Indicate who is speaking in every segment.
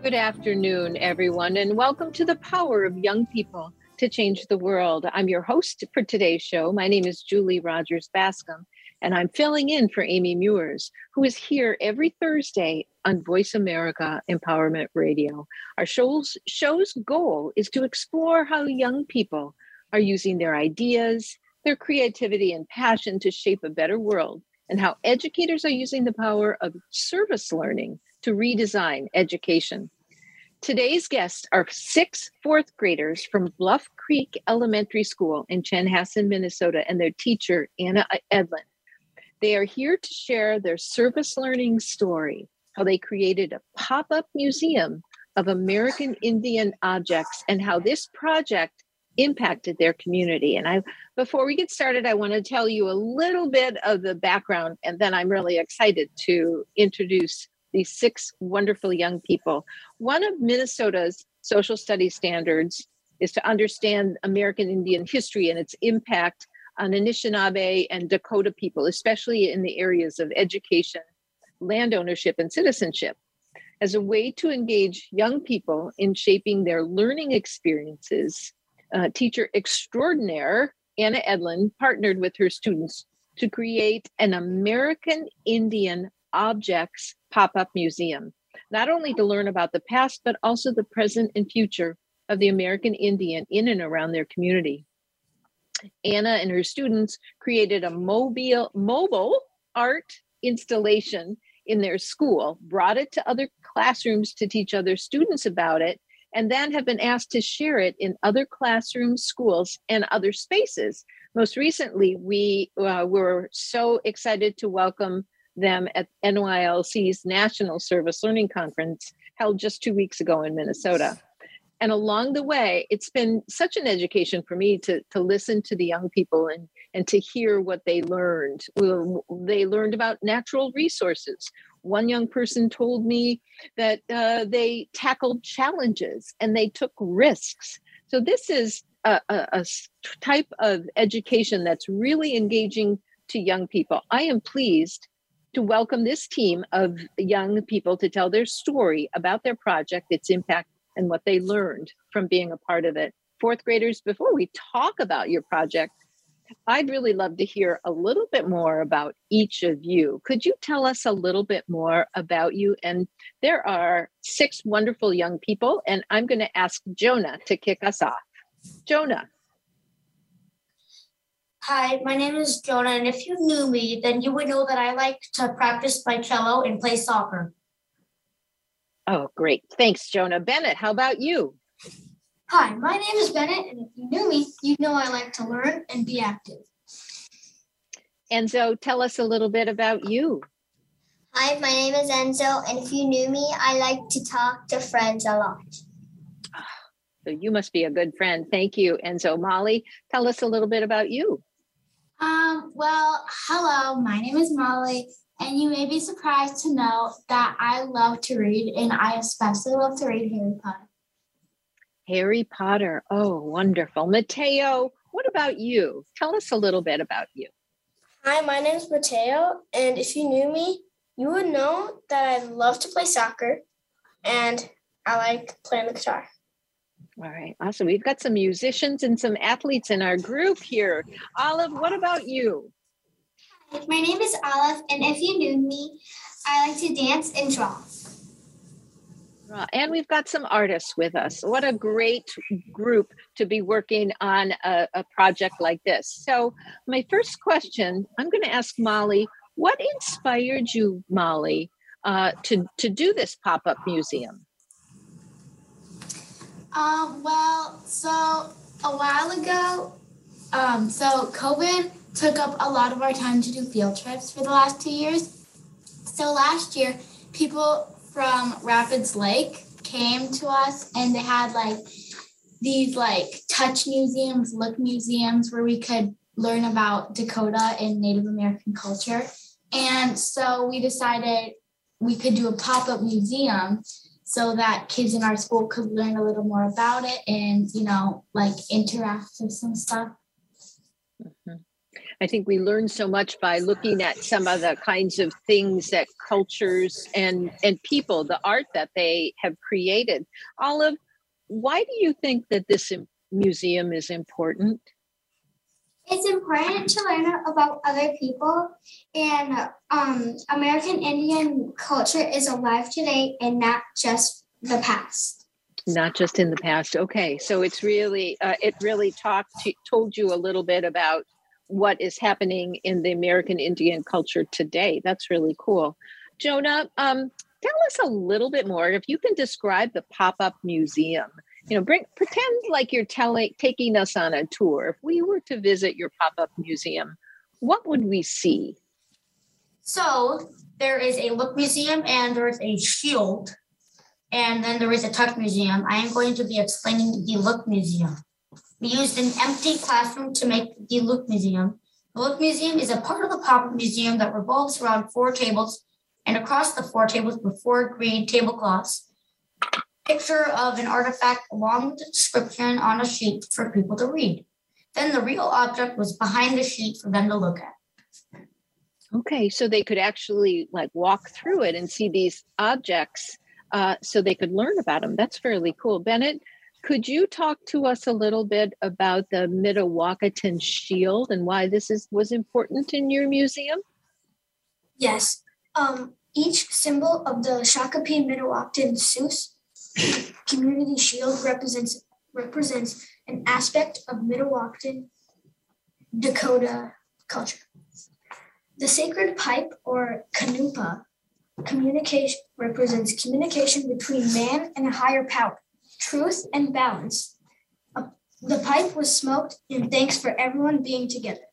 Speaker 1: Good afternoon, everyone, and welcome to the power of young people to change the world. I'm your host for today's show. My name is Julie Rogers Bascom, and I'm filling in for Amy Meuers, who is here every Thursday on Voice America Empowerment Radio. Our show's, show's goal is to explore how young people are using their ideas, their creativity, and passion to shape a better world, and how educators are using the power of service learning to redesign education. Today's guests are six fourth graders from Bluff Creek Elementary School in Chanhassen, Minnesota, and their teacher, Anna Edlin. They are here to share their service learning story, how they created a pop up museum of American Indian objects, and how this project impacted their community. And I before we get started, I want to tell you a little bit of the background, and then I'm really excited to introduce these six wonderful young people. One of Minnesota's social studies standards is to understand American Indian history and its impact on Anishinaabe and Dakota people, especially in the areas of education, land ownership, and citizenship, as a way to engage young people in shaping their learning experiences. Uh, teacher extraordinaire Anna Edlin partnered with her students to create an American Indian objects pop up museum, not only to learn about the past, but also the present and future of the American Indian in and around their community. Anna and her students created a mobile, mobile art installation in their school, brought it to other classrooms to teach other students about it, and then have been asked to share it in other classrooms, schools, and other spaces. Most recently, we uh, were so excited to welcome them at NYLC's National Service Learning Conference held just two weeks ago in Minnesota. And along the way, it's been such an education for me to, to listen to the young people and, and to hear what they learned. They learned about natural resources. One young person told me that uh, they tackled challenges and they took risks. So, this is a, a, a type of education that's really engaging to young people. I am pleased to welcome this team of young people to tell their story about their project, its impact, and what they learned from being a part of it. Fourth graders, before we talk about your project, I'd really love to hear a little bit more about each of you. Could you tell us a little bit more about you? And there are six wonderful young people, and I'm going to ask Jonah to kick us off. Jonah.
Speaker 2: Hi, my name is Jonah, and if you knew me, then you would know that I like to practice my cello and play soccer.
Speaker 1: Oh, great. Thanks, Jonah. Bennett, how about you?
Speaker 3: Hi, my name is Bennett, and if you knew me, you'd know I like to learn and be active.
Speaker 1: Enzo, tell us a little bit about you.
Speaker 4: Hi, my name is Enzo, and if you knew me, I like to talk to friends a lot.
Speaker 1: Ah, so you must be a good friend. Thank you, Enzo. Molly, tell us a little bit about you.
Speaker 5: Um, well, hello, my name is Molly, and you may be surprised to know that I love to read, and I especially love to read Harry Potter.
Speaker 1: Harry Potter. Oh, wonderful. Mateo, what about you? Tell us a little bit about you.
Speaker 6: Hi, my name is Mateo, and if you knew me, you would know that I love to play soccer and I like playing the guitar.
Speaker 1: All right, awesome. We've got some musicians and some athletes in our group here. Olive, what about you?
Speaker 7: My name is Olive, and if you knew me, I like to dance and draw.
Speaker 1: And we've got some artists with us. What a great group to be working on a, a project like this. So, my first question I'm going to ask Molly what inspired you, Molly, uh, to, to do this pop up museum?
Speaker 5: Um, well, so a while ago, um, so COVID took up a lot of our time to do field trips for the last two years. So last year, people from Rapids Lake came to us and they had like these like touch museums, look museums where we could learn about Dakota and Native American culture. And so we decided we could do a pop-up museum so that kids in our school could learn a little more about it and you know like interact with some stuff.
Speaker 1: Mm-hmm. i think we learn so much by looking at some of the kinds of things that cultures and and people the art that they have created. Olive why do you think that this museum is important
Speaker 7: it's important to learn about other people and um, American Indian culture is alive today and not just the past.
Speaker 1: Not just in the past. Okay, so it's really uh, it really talked to, told you a little bit about what is happening in the American Indian culture today. That's really cool. Jonah, um, tell us a little bit more. If you can describe the pop up museum you know bring pretend like you're telling taking us on a tour. If we were to visit your pop-up museum what would we see?
Speaker 2: So there is a look museum and there is a shield and then there is a touch museum. I am going to be explaining the look museum. We used an empty classroom to make the look museum. The look museum is a part of the pop-up museum that revolves around four tables and across the four tables were four green tablecloths picture of an artifact along with the description on a sheet for people to read. Then the real object was behind the sheet for them to look at.
Speaker 1: Okay, so they could actually like walk through it and see these objects uh, so they could learn about them. That's fairly cool. Bennett, could you talk to us a little bit about the Mdewakanton shield and why this is was important in your museum?
Speaker 3: Yes. Um, each symbol of the Shakopee Mdewakanton Sioux Community Shield represents represents an aspect of Mdewakanton Dakota culture. The sacred pipe or kanupa communication represents communication between man and a higher power, truth and balance. the pipe was smoked in thanks for everyone being together.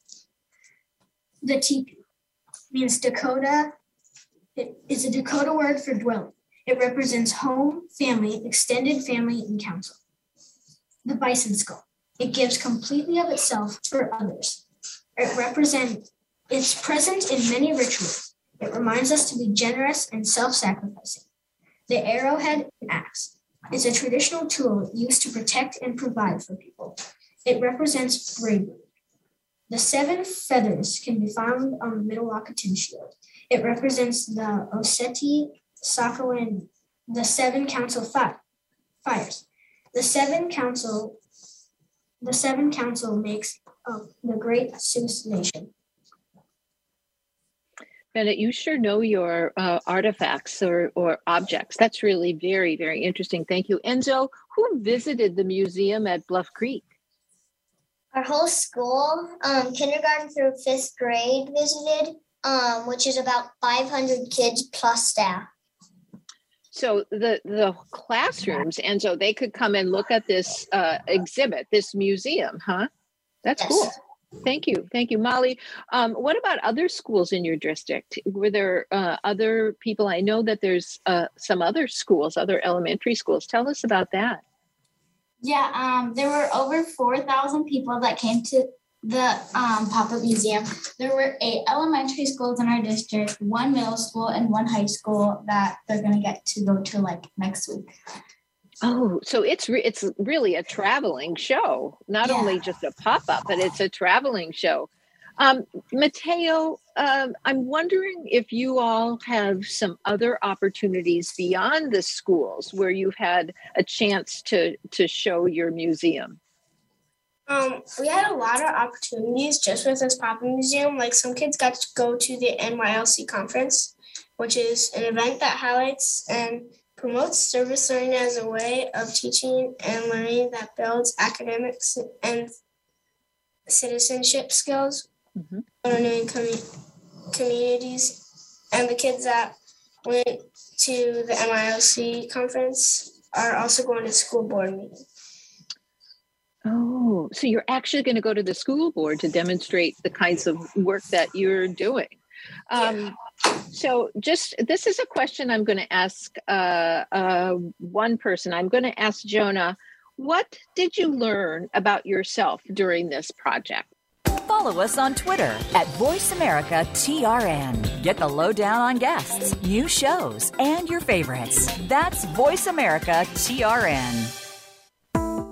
Speaker 3: The teepee means Dakota. It is a Dakota word for dwelling. It represents home, family, extended family, and council. The bison skull. It gives completely of itself for others. It represents it's present in many rituals. It reminds us to be generous and self-sacrificing. The arrowhead axe is a traditional tool used to protect and provide for people. It represents bravery. The seven feathers can be found on the middle Mdewakanton shield. It represents the Oceti Sakowin, the seven council fi- fires. The seven council, the seven council makes of the great Sioux nation.
Speaker 1: Bennett, you sure know your uh, artifacts or, or objects. That's really very, very interesting. Thank you. Enzo, who visited the museum at Bluff Creek?
Speaker 4: Our whole school, um, kindergarten through fifth grade, visited, um, which is about 500 kids plus staff
Speaker 1: so the the classrooms and so they could come and look at this uh, exhibit this museum huh? That's yes. cool. Thank you. Thank you molly. Um, what about other schools in your district? Were there uh, other people? I know that there's uh, some other schools other elementary schools. Tell us about that.
Speaker 5: Yeah um, there were over 4000 people that came to the um, pop-up museum. There were eight elementary schools in our district one middle school and one high school that they're going to get to go to like next week.
Speaker 1: Oh so it's re- it's really a traveling show not yeah. only just a pop-up but it's a traveling show. Um, mateo um, i'm wondering if you all have some other opportunities beyond the schools where you've had a chance to to show your museum
Speaker 6: um, we had a lot of opportunities just with this pop museum. Like some kids got to go to the NYLC conference, which is an event that highlights and promotes service learning as a way of teaching and learning that builds academics and citizenship skills mm-hmm. learning com- communities. And the kids that went to the NYLC conference are also going to school board meetings.
Speaker 1: Oh, so you're actually going to go to the school board to demonstrate the kinds of work that you're doing. Um, so, just this is a question I'm going to ask uh, uh, one person. I'm going to ask Jonah, what did you learn about yourself during this project?
Speaker 8: Follow us on Twitter at VoiceAmericaTRN. Get the lowdown on guests, new shows, and your favorites. That's VoiceAmericaTRN.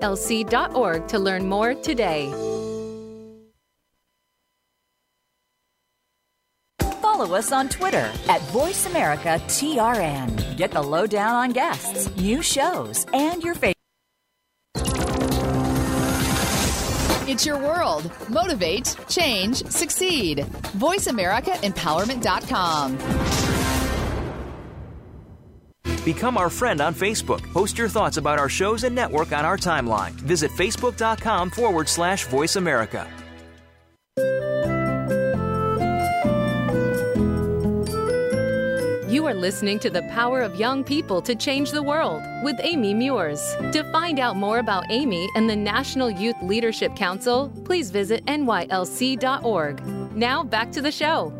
Speaker 9: nylc.org to learn more today.
Speaker 8: Follow us on Twitter at VoiceAmericaTRN. Get the lowdown on guests, new shows, and your favorite.
Speaker 10: It's your world. Motivate, change, succeed. VoiceAmericaEmpowerment.com.
Speaker 11: Become our friend on Facebook. Post your thoughts about our shows and network on our timeline. Visit facebook.com forward slash voice America.
Speaker 9: You are listening to The Power of Young People to Change the World with Amy Meuers. To find out more about Amy and the National Youth Leadership Council, please visit nylc.org. Now back to the show.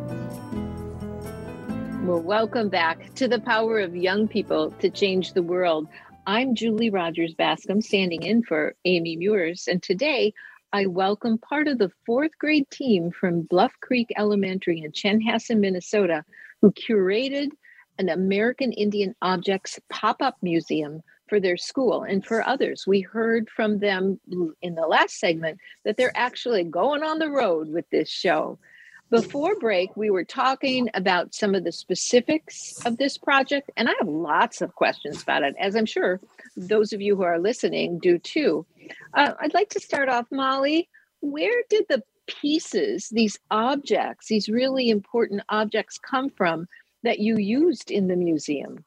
Speaker 1: Well, welcome back to the power of young people to change the world. I'm Julie Rogers Bascom, standing in for Amy Meuers, and today I welcome part of the fourth grade team from Bluff Creek Elementary in Chanhassen, Minnesota, who curated an American Indian Objects pop up museum for their school and for others. We heard from them in the last segment that they're actually going on the road with this show. Before break, we were talking about some of the specifics of this project, and I have lots of questions about it, as I'm sure those of you who are listening do too. Uh, I'd like to start off, Molly. Where did the pieces, these objects, these really important objects, come from that you used in the museum?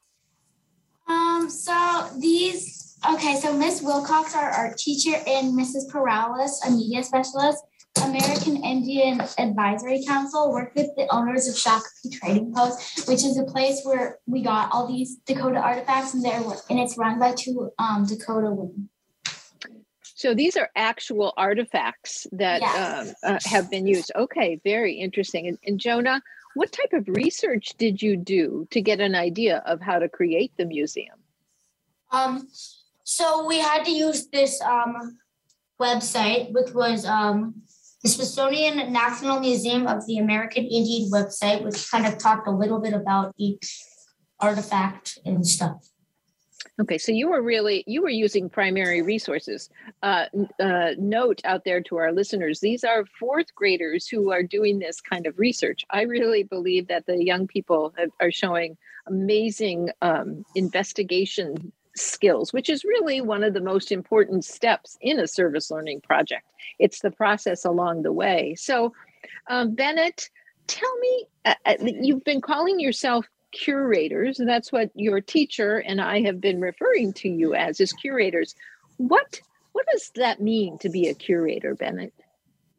Speaker 5: Um, so these, okay, so Miss Wilcox, our art teacher, and Mrs. Perales, a media specialist, American Indian Advisory Council worked with the owners of Shakopee Trading Post, which is a place where we got all these Dakota artifacts, and there and it's run by two um, Dakota women.
Speaker 1: So these are actual artifacts that yes. uh, uh, have been used. Okay, very interesting. And, and Jonah, what type of research did you do to get an idea of how to create the museum?
Speaker 2: Um, so we had to use this um, website, which was um, the Smithsonian National Museum of the American Indian website, which kind of talked a little bit about each artifact and stuff.
Speaker 1: Okay, so you were really you were using primary resources. Uh, uh, note out there to our listeners: these are fourth graders who are doing this kind of research. I really believe that the young people have, are showing amazing um, investigation skills, which is really one of the most important steps in a service learning project. It's the process along the way. So, um, Bennett, tell me, uh, uh you've been calling yourself curators. That's what your teacher and I have been referring to you as, as curators. What what does that mean to be a curator, Bennett?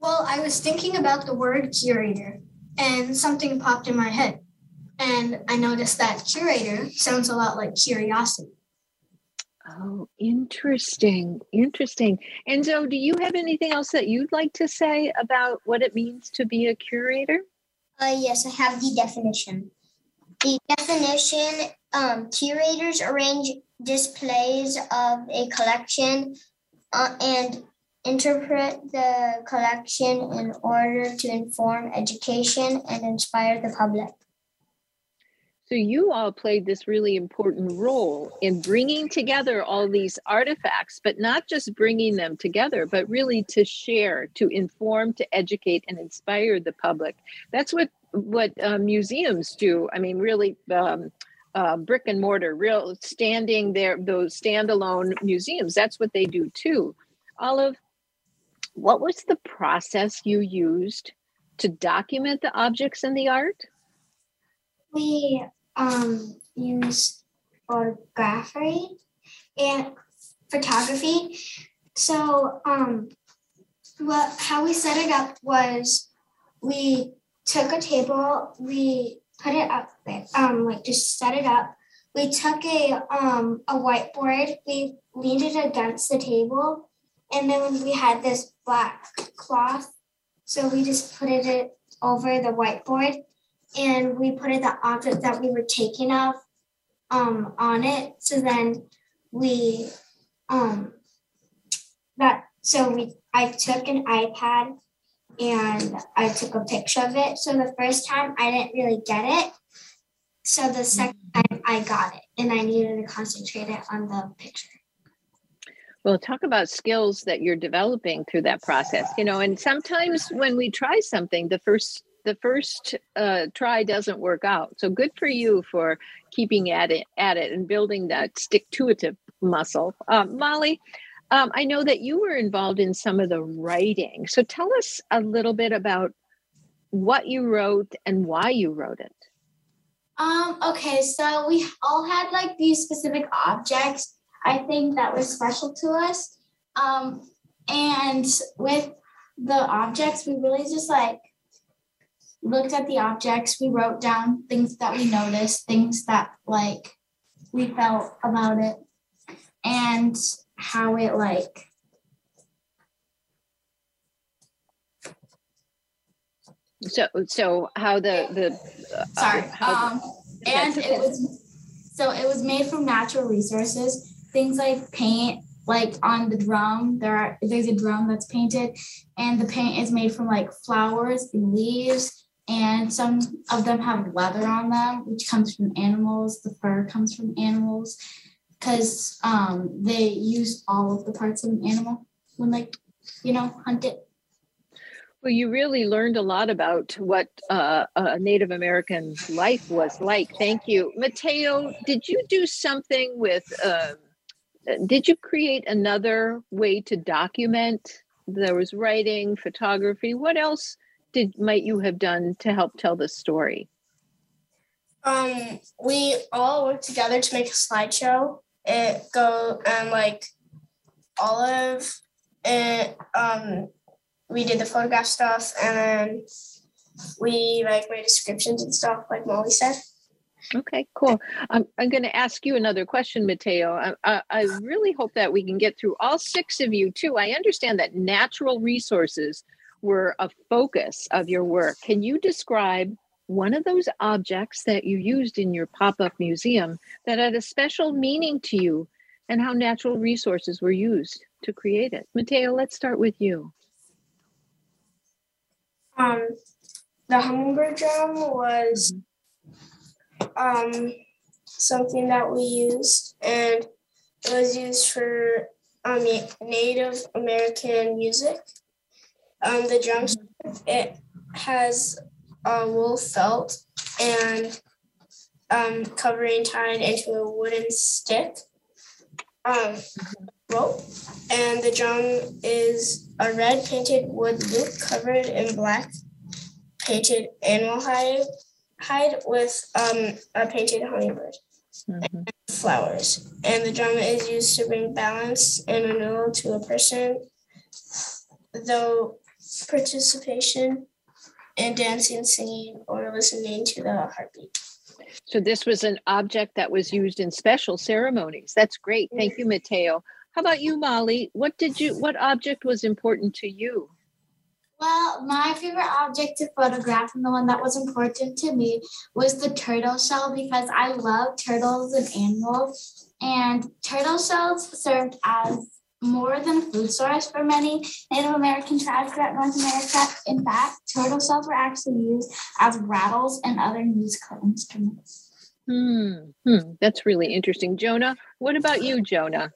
Speaker 3: Well, I was thinking about the word curator, and something popped in my head. And I noticed that curator sounds a lot like curiosity.
Speaker 1: Oh, interesting. Interesting. And so, do you have anything else that you'd like to say about what it means to be a curator?
Speaker 4: Uh, yes, I have the definition. The definition um, curators arrange displays of a collection uh, and interpret the collection in order to inform education and inspire the public.
Speaker 1: So you all played this really important role in bringing together all these artifacts, but not just bringing them together, but really to share, to inform, to educate, and inspire the public. That's what what uh, museums do. I mean, really. Um, uh, brick and mortar, real standing there, those standalone museums. That's what they do too. Olive, what was the process you used to document the objects and the art?
Speaker 7: We um, use photography and photography. So um, what how we set it up was we took a table, we put it up there, um, like just set it up. We took a um a whiteboard, we leaned it against the table, and then we had this black cloth. So we just put it over the whiteboard and we put the object that we were taking of um on it. So then we um that so we I took an iPad and I took a picture of it. So the first time I didn't really get it. So the second time I got it and I needed to concentrate it on the picture.
Speaker 1: Well, talk about skills that you're developing through that process, you know, and sometimes when we try something, the first the first uh, try doesn't work out. So good for you for keeping at it at it and building that stick to it muscle. Um, Molly, um, I know that you were involved in some of the writing. So tell us a little bit about what you wrote and why you wrote it.
Speaker 5: Um, okay, so we all had like these specific objects I think that were special to us. Um, and with the objects, we really just like looked at the objects, we wrote down things that we noticed, things that like we felt about it, and how it like
Speaker 1: so so how the the
Speaker 5: uh, sorry um and it was so it was made from natural resources things like paint like on the drum there are there's a drum that's painted and the paint is made from like flowers and leaves and some of them have leather on them which comes from animals. The fur comes from animals. Because um, they use all of the parts of an animal when they, you know hunt it.
Speaker 1: Well you really learned a lot about what uh, a native american life was like. Thank you. Mateo did you do something with uh, did you create another way to document there was writing photography? What else did might you have done to help tell the story
Speaker 6: um we all worked together to make a slideshow it go and like olive and um we did the photograph stuff and then we like made descriptions and stuff like molly said
Speaker 1: Okay, cool. I'm, I'm going to ask you another question, Mateo. I, I, I, really hope that we can get through all six of you, too. I understand that natural resources were a focus of your work. Can you describe one of those objects that you used in your pop up museum that had a special meaning to you and how natural resources were used to create it? Mateo, let's start with you.
Speaker 6: Um, the hummingbird drum was. Mm-hmm um, something that we used, and it was used for um, Native American music. Um, the drums, it has a wool felt and um, covering tied into a wooden stick um, rope. And the drum is a red painted wood loop covered in black painted animal hide hide with um, a painted hummingbird mm-hmm. and flowers. And the drum is used to bring balance and renewal to a person, though participation in dancing, singing, or listening to the heartbeat.
Speaker 1: So this was an object that was used in special ceremonies. That's great. Thank you, Mateo. How about you, Molly? What did you what object was important to you?
Speaker 5: Well, my favorite object to photograph and the one that was important to me was the turtle shell because I love turtles and animals. And turtle shells served as more than a food source for many Native American tribes throughout North America. In fact, turtle shells were actually used as rattles and other musical instruments.
Speaker 1: Hmm. hmm. That's really interesting. Jonah, what about you, Jonah?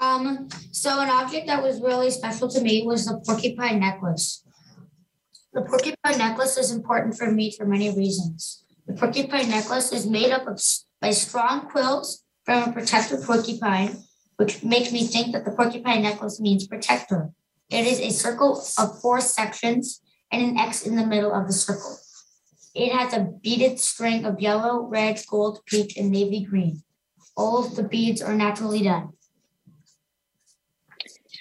Speaker 2: Um, so an object that was really special to me was the porcupine necklace. The porcupine necklace is important for me for many reasons. The porcupine necklace is made up of by strong quills from a protector porcupine, which makes me think that the porcupine necklace means protector. It is a circle of four sections and an X in the middle of the circle. It has a beaded string of yellow, red, gold, peach, and navy green. All of the beads are naturally done.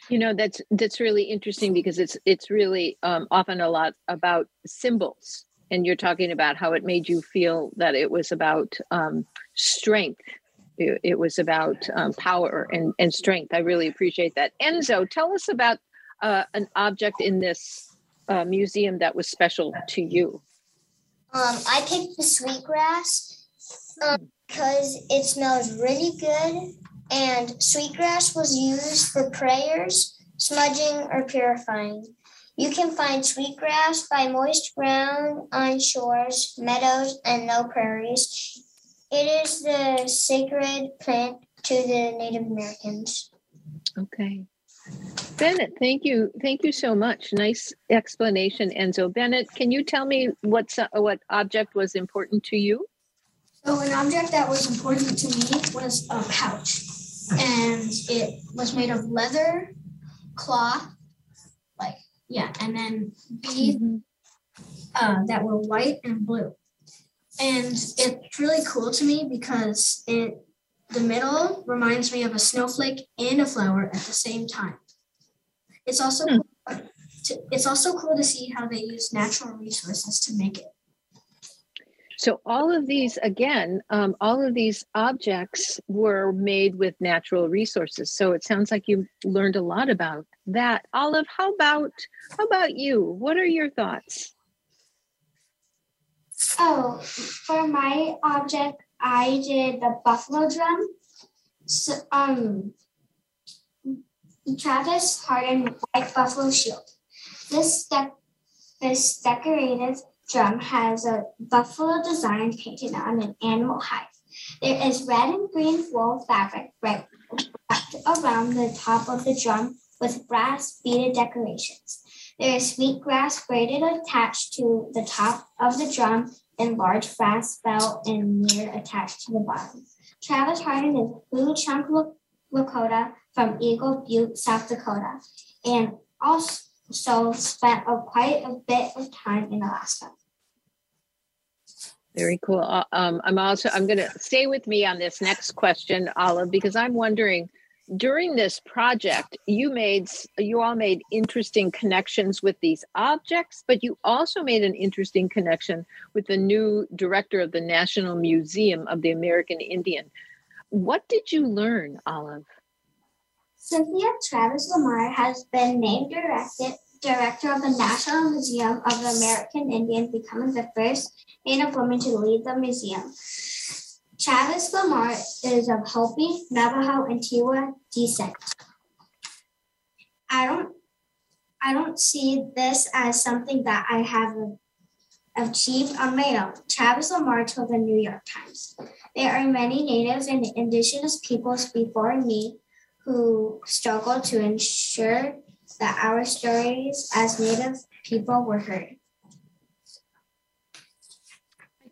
Speaker 1: You know that's that's really interesting because it's it's really um, often a lot about symbols, and you're talking about how it made you feel that it was about um, strength. It, it, was about um, power and, and strength. I really appreciate that. Enzo, tell us about uh, an object in this uh, museum that was special to you.
Speaker 4: Um, I picked the sweetgrass um, because it smells really good, and sweetgrass was used for prayers, smudging, or purifying. You can find sweetgrass by moist ground on shores, meadows, and low prairies. It is the sacred plant to the Native Americans.
Speaker 1: Okay. Bennett, thank you. Thank you so much. Nice explanation, Enzo. Bennett, can you tell me what's, uh, what object was important to you?
Speaker 3: So, an object that was important to me was a pouch, and it was made of leather, cloth, like, yeah, and then beads mm-hmm. uh, that were white and blue. And it's really cool to me because it the middle reminds me of a snowflake and a flower at the same time. It's also hmm. cool to, it's also cool to see how they use natural resources to make it.
Speaker 1: So all of these, again, um, all of these objects were made with natural resources. So it sounds like you learned a lot about that. Olive, how about how about you? What are your thoughts?
Speaker 7: Oh, for my object, I did the buffalo drum. So, um, Travis Hardin White Buffalo Shield. This, de- this decorative drum has a buffalo design painted on an animal hide. There is red and green wool fabric wrapped around the top of the drum with brass beaded decorations. There is sweet grass braided attached to the top of the drum and large brass bell and mirror attached to the bottom. Travis Hardin is Blue Chunk Lakota from Eagle Butte, South Dakota, and also spent a, quite a bit of time in Alaska.
Speaker 1: Very cool. Uh, um, I'm also I'm going to stay with me on this next question, Olive, because I'm wondering during this project you made you all made interesting connections with these objects but you also made an interesting connection with the new director of the national museum of the american indian. What did you learn olive?
Speaker 7: Cynthia travis lamar has been named directed, director of the national museum of the american indian becoming the first native woman to lead the museum Travis Lamar is of Hopi, Navajo, and Tewa descent. I don't I don't see this as something that I have achieved on my own. Travis Lamar told the New York Times. There are many Native and Indigenous peoples before me who struggled to ensure that our stories as Native people were heard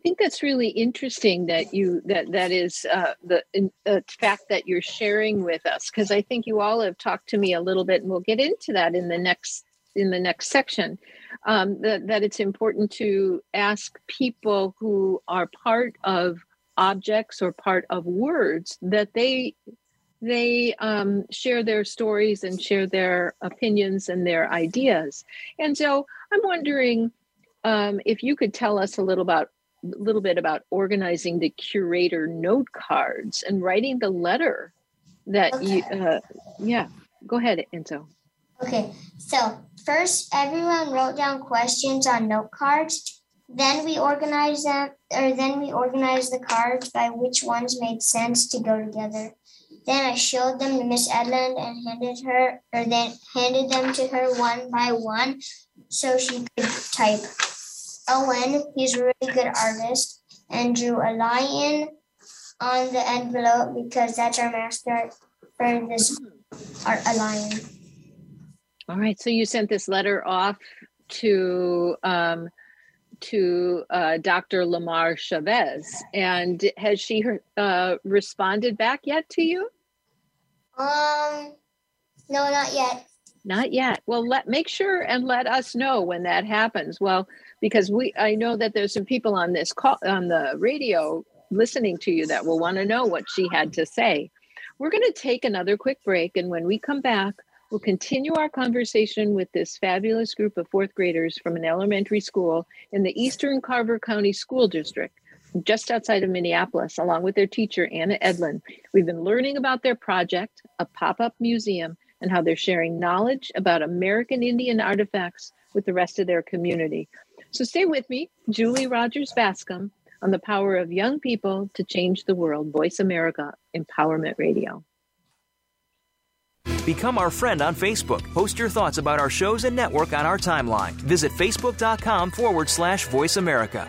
Speaker 1: think that's really interesting that you that that is uh, the uh, fact that you're sharing with us because I think you all have talked to me a little bit, and we'll get into that in the next in the next section. Um, that that it's important to ask people who are part of objects or part of words that they they um, share their stories and share their opinions and their ideas. And so I'm wondering um, if you could tell us a little about little bit about organizing the curator note cards and writing the letter that okay. you uh, yeah go ahead enzo
Speaker 4: okay so first everyone wrote down questions on note cards then we organized them or then we organized the cards by which ones made sense to go together Then I showed them to Miss Edlund and handed her, or then handed them to her one by one, so she could type. Owen, he's a really good artist, and drew a lion on the envelope because that's our mascot for this art, a lion.
Speaker 1: All right. So you sent this letter off to um, to uh, Dr. Lamar Chavez, and has she uh, responded back yet to you?
Speaker 4: Um, no, not yet.
Speaker 1: Not yet. Well, let make sure and let us know when that happens. Well, because we I know that there's some people on this call on the radio listening to you that will want to know what she had to say. We're going to take another quick break, and when we come back, we'll continue our conversation with this fabulous group of fourth graders from an elementary school in the Eastern Carver County School District, just outside of Minneapolis, along with their teacher, Anna Edlin. We've been learning about their project, a pop up museum, and how they're sharing knowledge about American Indian artifacts with the rest of their community. So stay with me, Julie Rogers Bascom, on the power of young people to change the world. Voice America Empowerment Radio.
Speaker 11: Become our friend on Facebook. Post your thoughts about our shows and network on our timeline. Visit facebook.com forward slash voice America.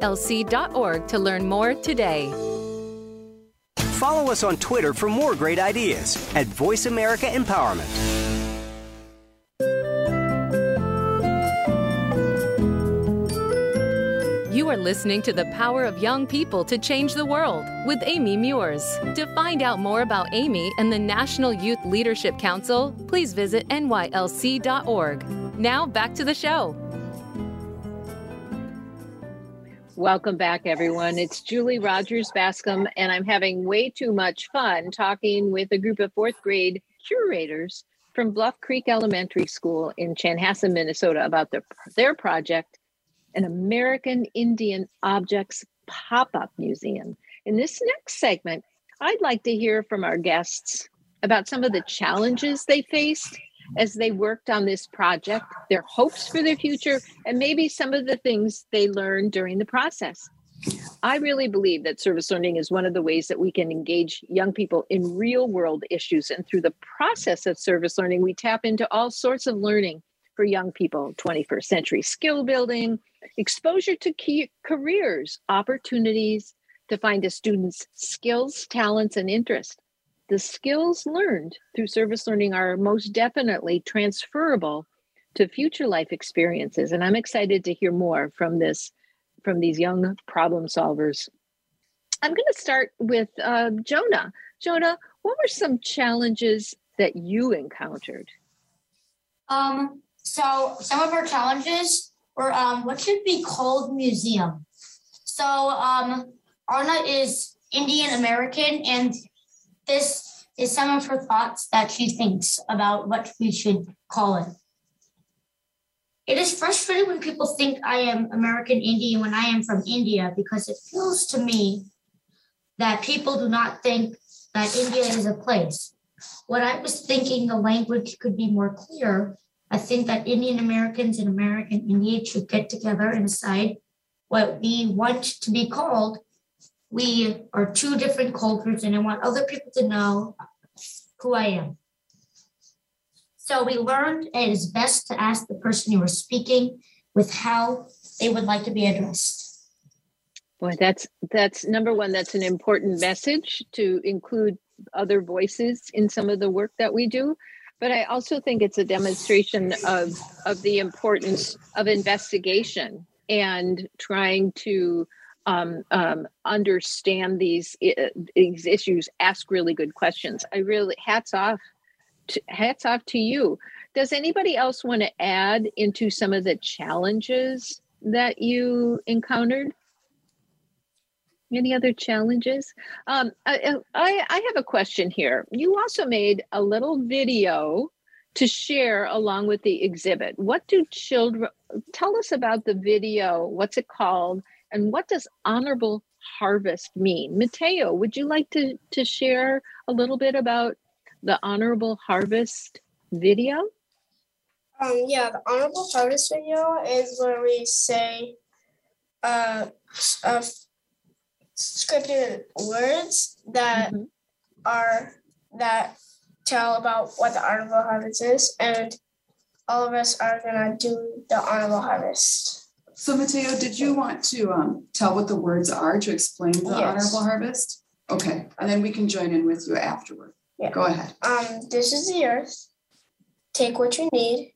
Speaker 9: nylc.org to learn more today.
Speaker 12: Follow us on Twitter for more great ideas at Voice America Empowerment.
Speaker 9: You are listening to The Power of Young People to Change the World with Amy Meuers. To find out more about Amy and the National Youth Leadership Council, please visit nylc.org. Now back to the show.
Speaker 1: Welcome back, everyone. It's Julie Rogers Bascom, and I'm having way too much fun talking with a group of fourth grade curators from Bluff Creek Elementary School in Chanhassen, Minnesota, about their, their project, an American Indian Objects Pop Up Museum. In this next segment, I'd like to hear from our guests about some of the challenges they faced as they worked on this project, their hopes for their future, and maybe some of the things they learned during the process. I really believe that service learning is one of the ways that we can engage young people in real world issues. And through the process of service learning, we tap into all sorts of learning for young people 21st century skill building, exposure to key careers, opportunities to find a student's skills, talents, and interests. The skills learned through service learning are most definitely transferable to future life experiences. And I'm excited to hear more from this, from these young problem solvers. I'm going to start with uh, Jonah. Jonah, what were some challenges that you encountered?
Speaker 2: Um, so some of our challenges were um, what should be called museum. So um, Arna is Indian American, and this is some of her thoughts that she thinks about what we should call it. It is frustrating when people think I am American Indian when I am from India because it feels to me that people do not think that India is a place. When I was thinking the language could be more clear, I think that Indian Americans and American Indians should get together and decide what we want to be called. We are two different cultures, and I want other people to know who I am. So we learned it is best to ask the person you are speaking with how they would like to be addressed.
Speaker 1: Boy, that's that's number one. That's an important message to include other voices in some of the work that we do. But I also think it's a demonstration of of the importance of investigation and trying to um, um, understand these these issues. Ask really good questions. I really hats off, to, hats off to you. Does anybody else want to add into some of the challenges that you encountered? Any other challenges? Um, I, I, I have a question here. You also made a little video to share along with the exhibit. What do children tell us about the video? What's it called? And what does honorable harvest mean? Mateo, would you like to, to share a little bit about the honorable harvest video?
Speaker 6: Um, yeah, the honorable harvest video is where we say uh, uh, scripted words that mm-hmm. are that tell about what the honorable harvest is, and all of us are gonna do the honorable harvest.
Speaker 13: So, Mateo, did you want to um, tell what the words are to explain the yes. honorable harvest? Okay, and then we can join in with you afterward. Yeah. Go ahead.
Speaker 6: Um, this is the earth. Take what you need.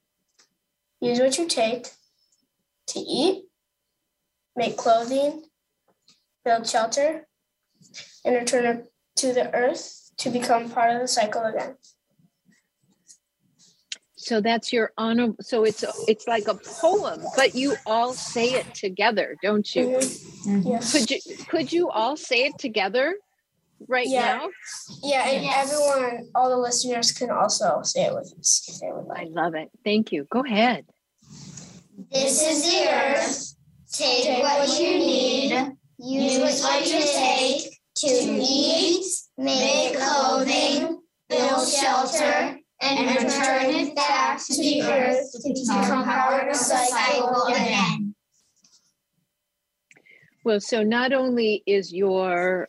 Speaker 6: Use what you take to eat, make clothing, build shelter, and return to the earth to become part of the cycle again.
Speaker 1: So that's your honor. So it's it's like a poem, but you all say it together, don't you?
Speaker 6: Mm-hmm. mm-hmm. Yes.
Speaker 1: Could you could you all say it together right
Speaker 6: yeah.
Speaker 1: now?
Speaker 6: Yeah, and yes. everyone, all the listeners can also say it with us if they would like.
Speaker 1: I love it. Thank you. Go ahead.
Speaker 4: This is the earth. Take, Take what you need Use what you take to eat, make clothing, build shelter, and return it back to the earth to become the cycle again.
Speaker 1: Well, so not only is your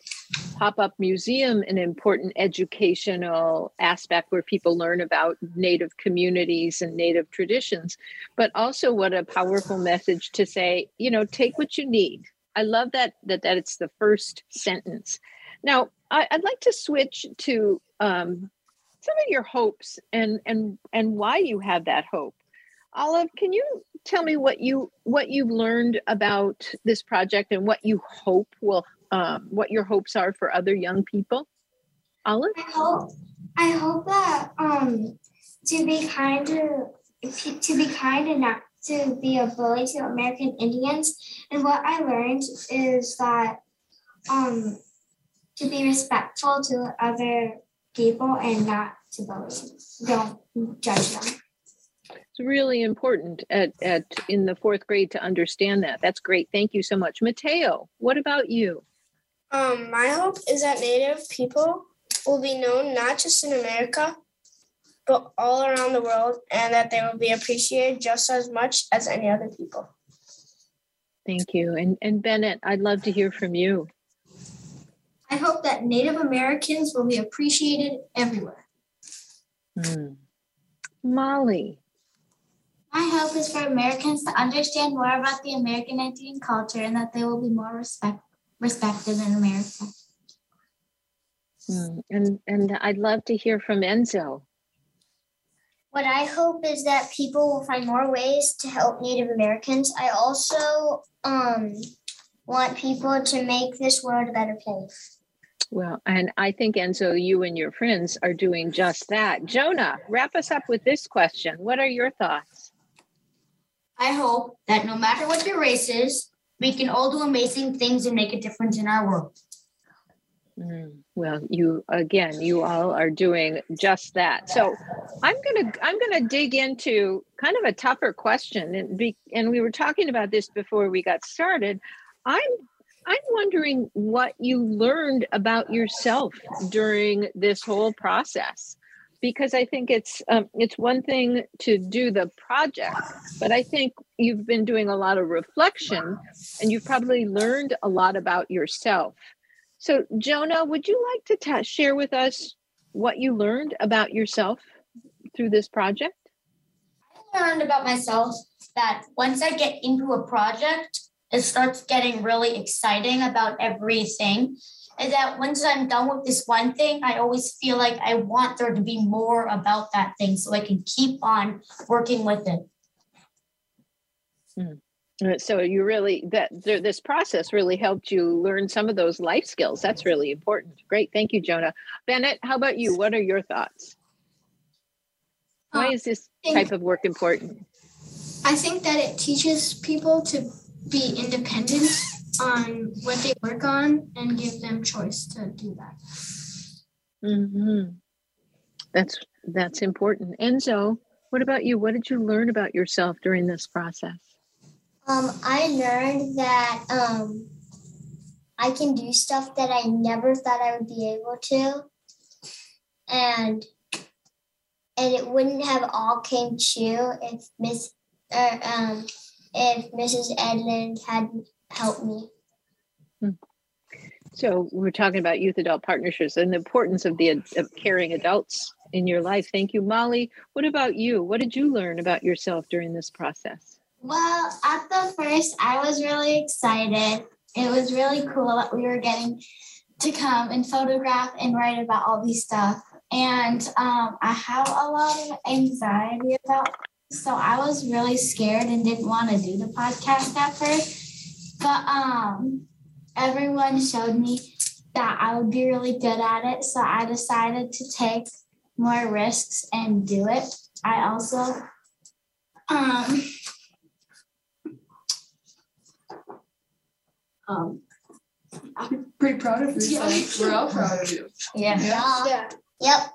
Speaker 1: pop up museum an important educational aspect where people learn about Native communities and Native traditions, but also what a powerful message to say, you know, take what you need I love that that that it's the first sentence. Now, I, would like to switch to um, some of your hopes and and and why you have that hope. Olive, can you tell me what you what you've learned about this project and what you hope will um, what your hopes are for other young people? Olive,
Speaker 7: I hope I hope that um, to be kind to to be kind and not to be a bully to American Indians. And what I learned is that um, to be respectful to other people and not to bully. Don't judge them.
Speaker 1: It's really important at, at in the fourth grade to understand that. That's great. Thank you so much. Mateo, what about you?
Speaker 6: Um, my hope is that Native people will be known not just in America, but all around the world, and that they will be appreciated just as much as any other people.
Speaker 1: Thank you. And, and Bennett, I'd love to hear from you.
Speaker 3: I hope that Native Americans will be appreciated everywhere.
Speaker 1: Mm. Molly.
Speaker 5: My hope is for Americans to understand more about the American Indian culture and that they will be more respect, respected in America.
Speaker 1: Mm. And, and I'd love to hear from Enzo.
Speaker 4: What I hope is that people will find more ways to help Native Americans. I also um, want people to make this world a better place.
Speaker 1: Well, and I think, Enzo, you and your friends are doing just that. Jonah, wrap us up with this question. What are your thoughts?
Speaker 2: I hope that no matter what your race is, we can all do amazing things and make a difference in our world.
Speaker 1: Mm, well, you again, you all are doing just that. So, I'm gonna I'm gonna dig into kind of a tougher question, and be, and we were talking about this before we got started. I'm I'm wondering what you learned about yourself during this whole process, because I think it's um, it's one thing to do the project, but I think you've been doing a lot of reflection, and you've probably learned a lot about yourself. So, Jonah, would you like to share with us what you learned about yourself through this project?
Speaker 2: I learned about myself that once I get into a project, it starts getting really exciting about everything. And that once I'm done with this one thing, I always feel like I want there to be more about that thing so I can keep on working with it.
Speaker 1: Hmm. So you really that this process really helped you learn some of those life skills. That's really important. Great, thank you, Jonah. Bennett, how about you? What are your thoughts? Why uh, is this type of work important?
Speaker 3: I think that it teaches people to be independent on what they work on and give them choice to do that.
Speaker 1: Mm-hmm. That's that's important. Enzo, what about you? What did you learn about yourself during this process?
Speaker 4: Um, I learned that um, I can do stuff that I never thought I would be able to, and and it wouldn't have all came true if Miss uh, um, if Mrs. Edlund hadn't helped me.
Speaker 1: Hmm. So we're talking about youth adult partnerships and the importance of the of caring adults in your life. Thank you, Molly. What about you? What did you learn about yourself during this process?
Speaker 5: Well, at the first, I was really excited. It was really cool that we were getting to come and photograph and write about all these stuff. And um, I have a lot of anxiety about so I was really scared and didn't want to do the podcast at first. But um, everyone showed me that I would be really good at it. So I decided to take more risks and do it. I also um,
Speaker 13: um I'm pretty proud of you. Yeah. We're all proud of you.
Speaker 2: Yeah.
Speaker 4: Yeah. yeah. Yep.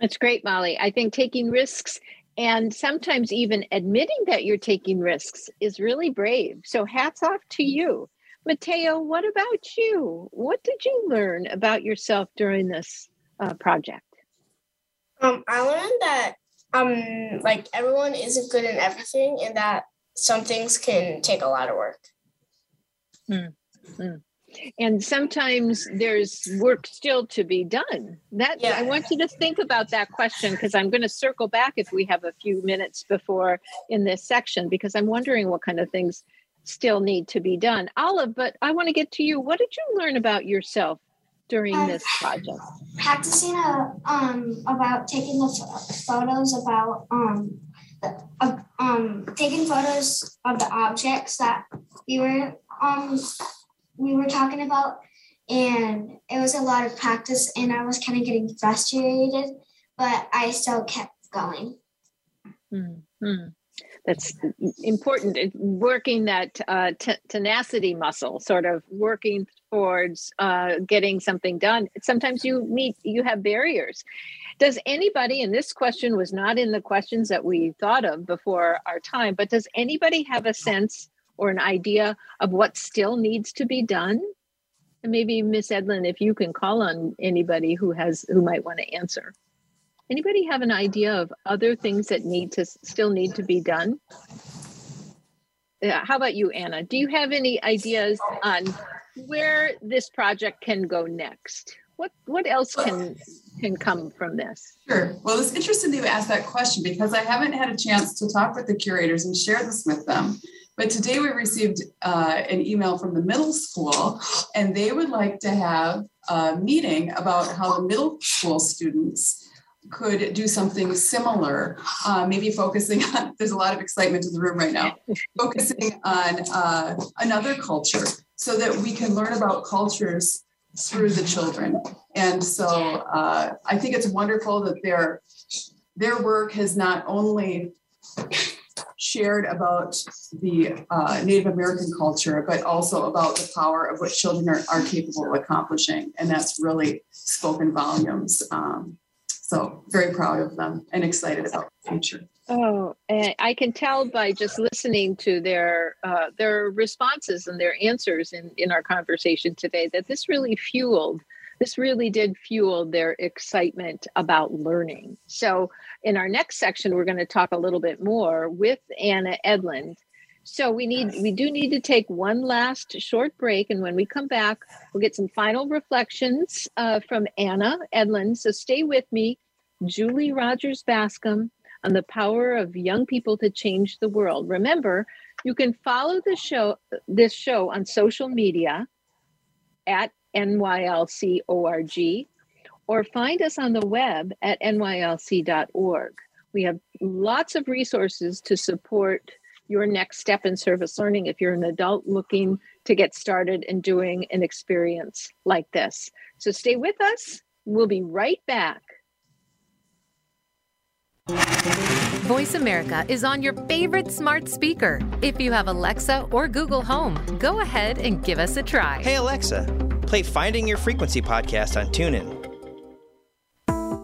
Speaker 1: That's great, Molly. I think taking risks and sometimes even admitting that you're taking risks is really brave. So hats off to you. Mateo, what about you? What did you learn about yourself during this uh, project?
Speaker 6: Um, I learned that um, like everyone isn't good in everything, and that some things can take a lot of work.
Speaker 1: Mm-hmm and sometimes there's work still to be done. That yeah. i want you to think about that question because i'm going to circle back if we have a few minutes before in this section because i'm wondering what kind of things still need to be done. Olive but i want to get to you. What did you learn about yourself during uh, this project?
Speaker 7: practicing uh, um, about taking the photos about um, uh, um, taking photos of the objects that we were um, we were talking about and it was a lot of practice and i was kind of getting frustrated but i still kept going.
Speaker 1: Mm-hmm. that's important working that uh, t- tenacity muscle sort of working towards uh, getting something done. Sometimes you meet you have barriers. Does anybody and this question was not in the questions that we thought of before our time but does anybody have a sense or an idea of what still needs to be done? And maybe Miss Edlund, if you can call on anybody who has who might want to answer. Anybody have an idea of other things that need to still need to be done? Yeah, how about you, Anna? Do you have any ideas on where this project can go next? What what else can can come from this?
Speaker 13: Sure. Well, it's interesting that you asked that question because I haven't had a chance to talk with the curators and share this with them. But today we received uh, an email from the middle school, and they would like to have a meeting about how the middle school students could do something similar, uh, maybe focusing on, there's a lot of excitement in the room right now, focusing on uh, another culture so that we can learn about cultures through the children. And so uh, I think it's wonderful that their, their work has not only shared about the uh, Native American culture, but also about the power of what children are, are capable of accomplishing. And that's really spoken volumes. Um, so, very proud of them and excited about the future.
Speaker 1: Oh, I can tell by just listening to their uh, their responses and their answers in, in our conversation today that this really fueled this really did fuel their excitement about learning. So, in our next section, we're going to talk a little bit more with Anna Edlund. So we need we do need to take one last short break, and when we come back, we'll get some final reflections uh, from Anna Edlund. So stay with me, Julie Rogers Bascom, on the power of young people to change the world. Remember, You can follow the show this show on social media at nylcorg or find us on the web at nylc.org. We have lots of resources to support your next step in service learning if you're an adult looking to get started in doing an experience like this. So stay with us. We'll be right back.
Speaker 9: Voice America is on your favorite smart speaker. If you have Alexa or Google Home, go ahead and give us a try.
Speaker 14: Hey, Alexa, play Finding Your Frequency podcast on TuneIn.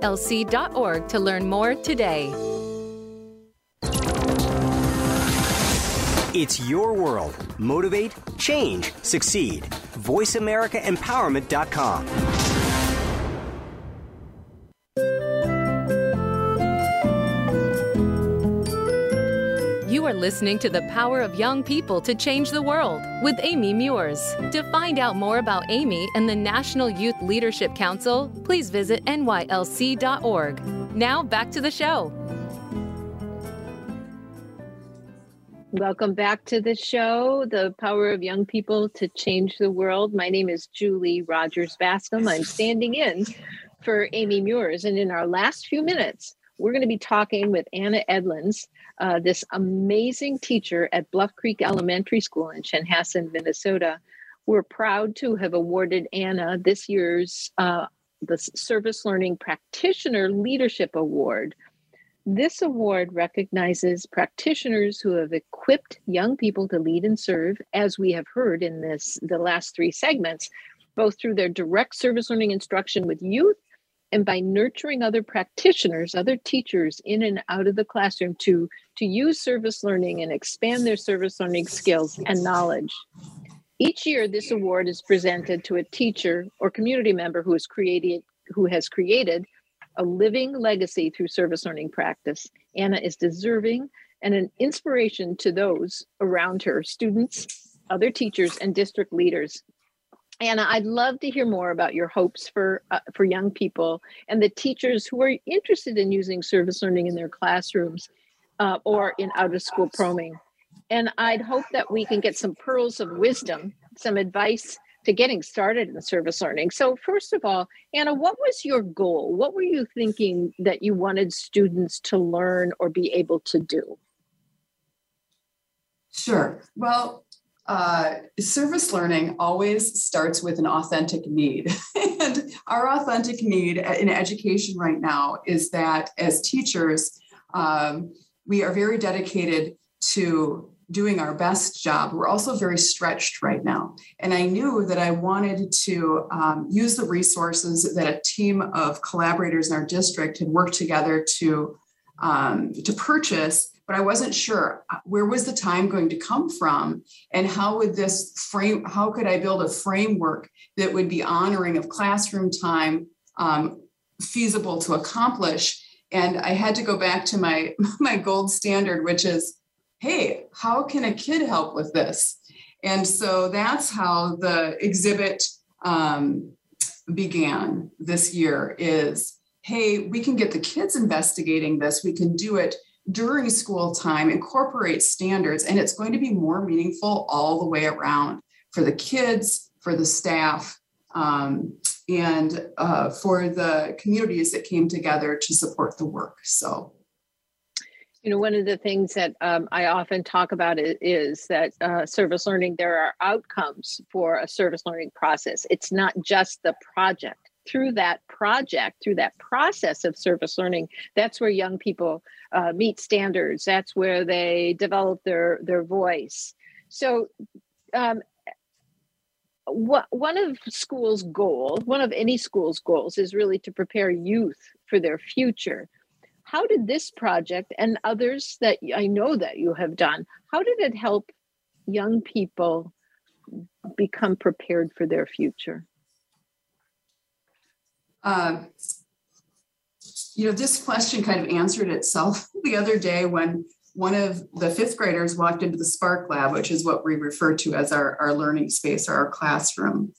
Speaker 9: nylc.org to learn more today.
Speaker 12: It's your world. Motivate, change, succeed. VoiceAmericaEmpowerment.com.
Speaker 9: You are listening to The Power of Young People to Change the World with Amy Meuers. To find out more about Amy and the National Youth Leadership Council, please visit nylc.org. Now back to the show.
Speaker 1: Welcome back to the show, The Power of Young People to Change the World. My name is Julie Rogers Bascom. I'm standing in for Amy Meuers. And in our last few minutes, we're going to be talking with Anna Edlins, uh, this amazing teacher at Bluff Creek Elementary School in Chanhassen, Minnesota. We're proud to have awarded Anna this year's uh, the Service Learning Practitioner Leadership Award. This award recognizes practitioners who have equipped young people to lead and serve, as we have heard in this the last three segments, both through their direct service learning instruction with youth and by nurturing other practitioners other teachers in and out of the classroom to to use service learning and expand their service learning skills and knowledge. Each year this award is presented to a teacher or community member who has created who has created a living legacy through service learning practice. Anna is deserving and an inspiration to those around her students other teachers and district leaders Anna, I'd love to hear more about your hopes for uh, for young people and the teachers who are interested in using service learning in their classrooms uh, or in out of school programming. And I'd hope that we can get some pearls of wisdom, some advice to getting started in service learning. So, first of all, Anna, what was your goal? What were you thinking that you wanted students to learn or be able to do?
Speaker 13: Sure. Well, uh, service learning always starts with an authentic need. and our authentic need in education right now is that as teachers, um, we are very dedicated to doing our best job. We're also very stretched right now. And I knew that I wanted to um, use the resources that a team of collaborators in our district had worked together to, um, to purchase but I wasn't sure uh, where was the time going to come from and how would this frame, how could I build a framework that would be honoring of classroom time, um, feasible to accomplish. And I had to go back to my, my gold standard, which is, hey, how can a kid help with this? And so that's how the exhibit um, began this year is, hey, we can get the kids investigating this. We can do it during school time incorporate standards and it's going to be more meaningful all the way around for the kids for the staff um, and uh, for the communities that came together to support the work so
Speaker 1: You know, one of the things that um, I often talk about is, that uh, service learning, there are outcomes for a service learning process. It's not just the project. Through that project, through that process of service learning, that's where young people uh, meet standards. That's where they develop their their voice. So, um, what, one of schools' goals, one of any school's goals, is really to prepare youth for their future how did this project and others that I know that you have done, how did it help young people become prepared for their future?
Speaker 13: Uh, you know, this question kind of answered itself the other day when one of the fifth graders walked into the Spark Lab, which is what we refer to as our, our learning space or our classroom.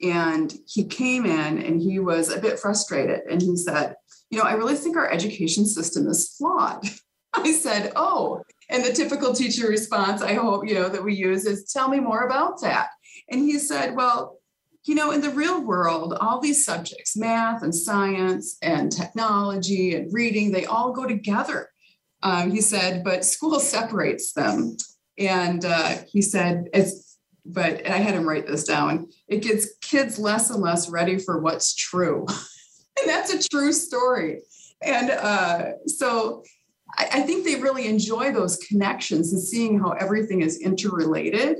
Speaker 13: And he came in and he was a bit frustrated. And he said, you know, I really think our education system is flawed. I said, oh, and the typical teacher response I hope, you know, that we use is tell me more about that. And he said, well, you know, in the real world, all these subjects, math and science and technology and reading, they all go together. Um, he said, but school separates them. And uh, he said, it's, but I had him write this down. It gets kids less and less ready for what's true. and that's a true story. And uh, so I, I think they really enjoy those connections and seeing how everything is interrelated.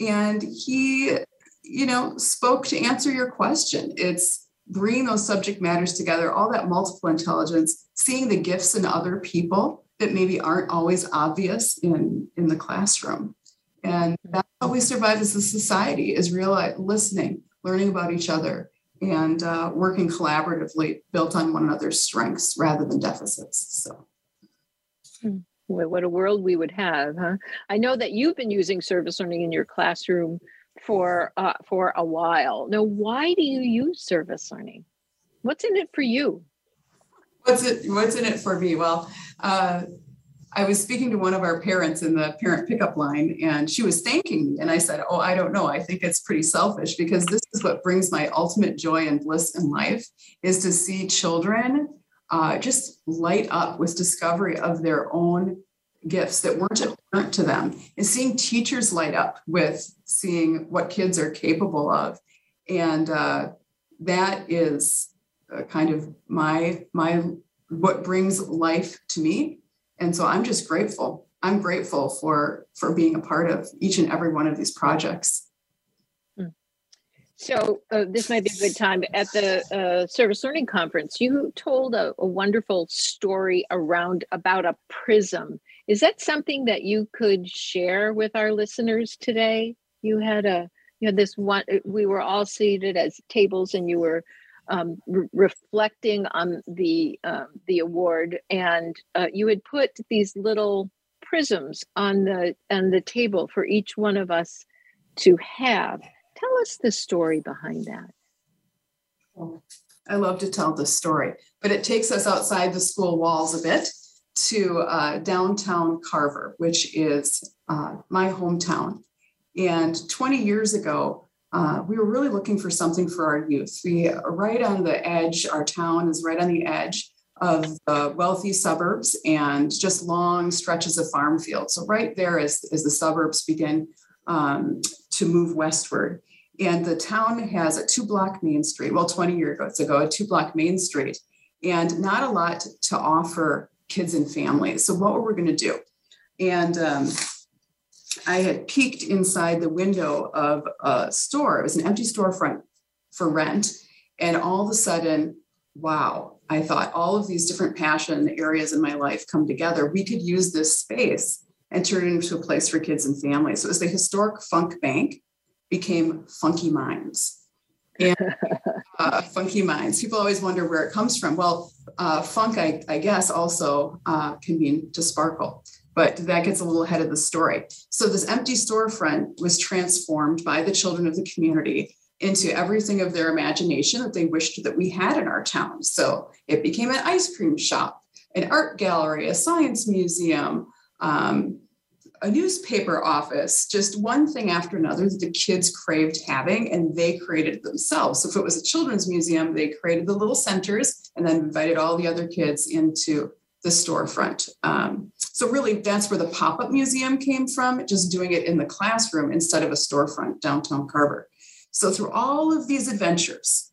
Speaker 13: And he, you know, spoke to answer your question. It's bringing those subject matters together, all that multiple intelligence, seeing the gifts in other people that maybe aren't always obvious in, in the classroom. And that's how we survive as a society is real listening, learning about each other, and uh, working collaboratively, built on one another's strengths rather than deficits. So.
Speaker 1: Hmm. What a world we would have, huh? I know that you've been using service learning in your classroom for uh, for a while. Now, why do you use service learning? What's in it for you?
Speaker 13: What's it What's in it for me? Well, uh, I was speaking to one of our parents in the parent pickup line, and she was thanking me. And I said, Oh, I don't know. I think it's pretty selfish because this is what brings my ultimate joy and bliss in life is to see children uh, just light up with discovery of their own gifts that weren't apparent to them. And seeing teachers light up with seeing what kids are capable of. And uh, that is uh, kind of my, my, what brings life to me. And so i'm just grateful. I'm grateful for for being a part of each and every one of these projects.
Speaker 1: Hmm. so uh, this might be a good time. At the uh, service learning conference you told a, a, wonderful story around about a prism is that something that you could share with our listeners today you had a you had this one we were all seated as tables and you were um, re- reflecting on the uh, the award, and uh, you had put these little prisms on the on the table for each one of us to have. Tell us the story behind that.
Speaker 13: I love to tell the story, but it takes us outside the school walls a bit to uh, downtown Carver, which is uh, my hometown. And 20 years ago, uh, we were really looking for something for our youth. We are right on the edge, our town is right on the edge of the wealthy suburbs and just long stretches of farm fields. So, right there as, as the suburbs begin um, to move westward. And the town has a two block main street, well, 20 years ago, a two block main street, and not a lot to offer kids and families. So, what were we going to do? And um, I had peeked inside the window of a store. It was an empty storefront for rent. And all of a sudden, wow, I thought all of these different passion areas in my life come together. We could use this space and turn it into a place for kids and families. So it was the historic Funk Bank became Funky Minds. And uh, Funky Minds. People always wonder where it comes from. Well, uh, funk, I, I, guess, also uh, can mean to sparkle but that gets a little ahead of the story. So, this empty storefront was transformed by the children of the community into everything of their imagination that they wished that we had in our town. So, it became an ice cream shop, an art gallery, a science museum, um, a newspaper office, just one thing after another that the kids craved having, and they created it themselves. So, if it was a children's museum, they created the little centers and then invited all the other kids into the storefront. Um, so really, that's where the pop-up museum came from, just doing it in the classroom instead of a storefront downtown Carver. So through all of these adventures,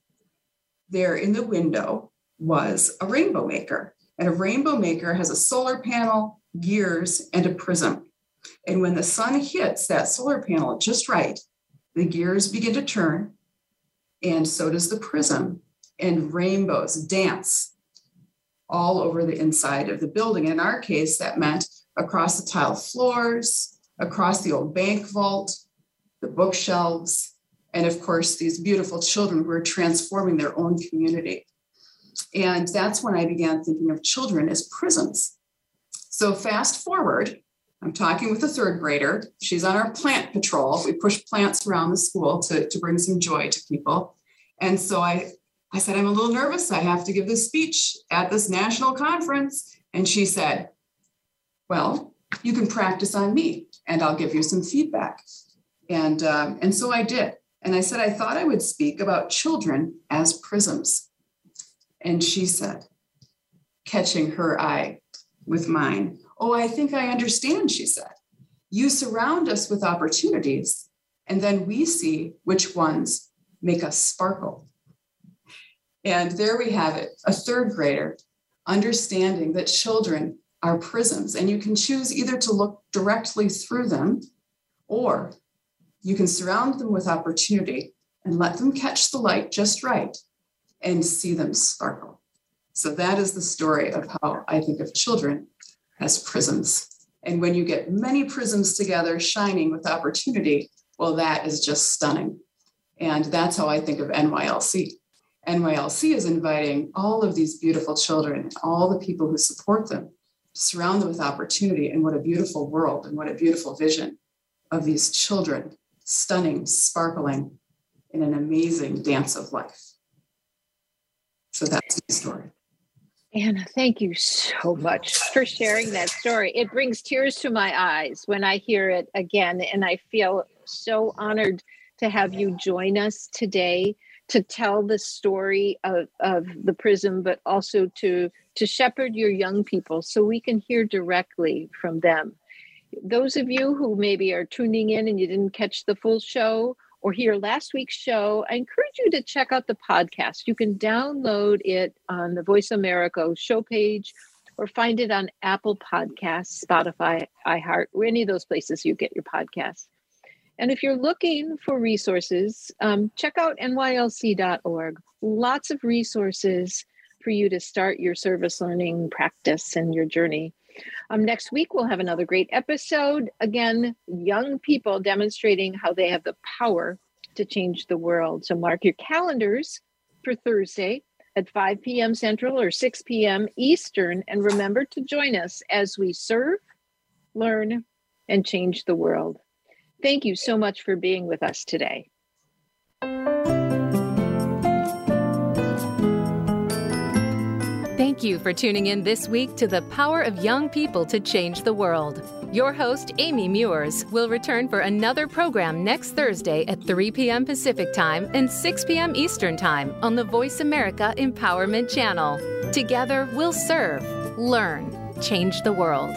Speaker 13: there in the window was a rainbow maker. And a rainbow maker has a solar panel, gears, and a prism. And when the sun hits that solar panel just right, the gears begin to turn, and so does the prism, and rainbows dance all over the inside of the building. In our case, that meant across the tile floors, across the old bank vault, the bookshelves, and of course, these beautiful children who are transforming their own community. And that's when I began thinking of children as prisms. So, fast forward, I'm talking with a third grader. She's on our plant patrol. We push plants around the school to, to bring some joy to people. And so I, I said, I'm a little nervous. I have to give this speech at this national conference. And she said, Well, you can practice on me and I'll give you some feedback. And, um, and so I did. And I said, I thought I would speak about children as prisms. And she said, catching her eye with mine, Oh, I think I understand, she said. You surround us with opportunities, and then we see which ones make us sparkle. And there we have it a third grader understanding that children are prisms, and you can choose either to look directly through them or you can surround them with opportunity and let them catch the light just right and see them sparkle. So that is the story of how I think of children as prisms. And when you get many prisms together shining with opportunity, well, that is just stunning. And that's how I think of NYLC. NYLC is inviting all of these beautiful children, all the people who support them, surround them with opportunity. And what a beautiful world and what a beautiful vision of these children, stunning, sparkling in an amazing dance of life. So that's my story.
Speaker 1: Anna, thank you so much for sharing that story. It brings tears to my eyes when I hear it again, and I feel so honored to have you join us today to tell the story of, of the prism, but also to to shepherd your young people so we can hear directly from them. Those of you who maybe are tuning in and you didn't catch the full show, or hear last week's show, I encourage you to check out the podcast. You can download it on the Voice America show page or find it on Apple Podcasts, Spotify, iHeart, or any of those places you get your podcasts. And if you're looking for resources, um, check out nylc.org. Lots of resources for you to start your service learning practice and your journey. Um, next week, we'll have another great episode. Again, young people demonstrating how they have the power to change the world. So mark your calendars for Thursday at 5 p.m. Central or 6 p.m. Eastern. And remember to join us as we serve, learn, and change the world. Thank you so much for being with us today.
Speaker 9: Thank you for tuning in this week to the Power of Young People to Change the World. Your host, Amy Meuers, will return for another program next Thursday at 3 p.m. Pacific Time and 6 p.m. Eastern Time on the Voice America Empowerment Channel. Together, we'll serve, learn, change the world.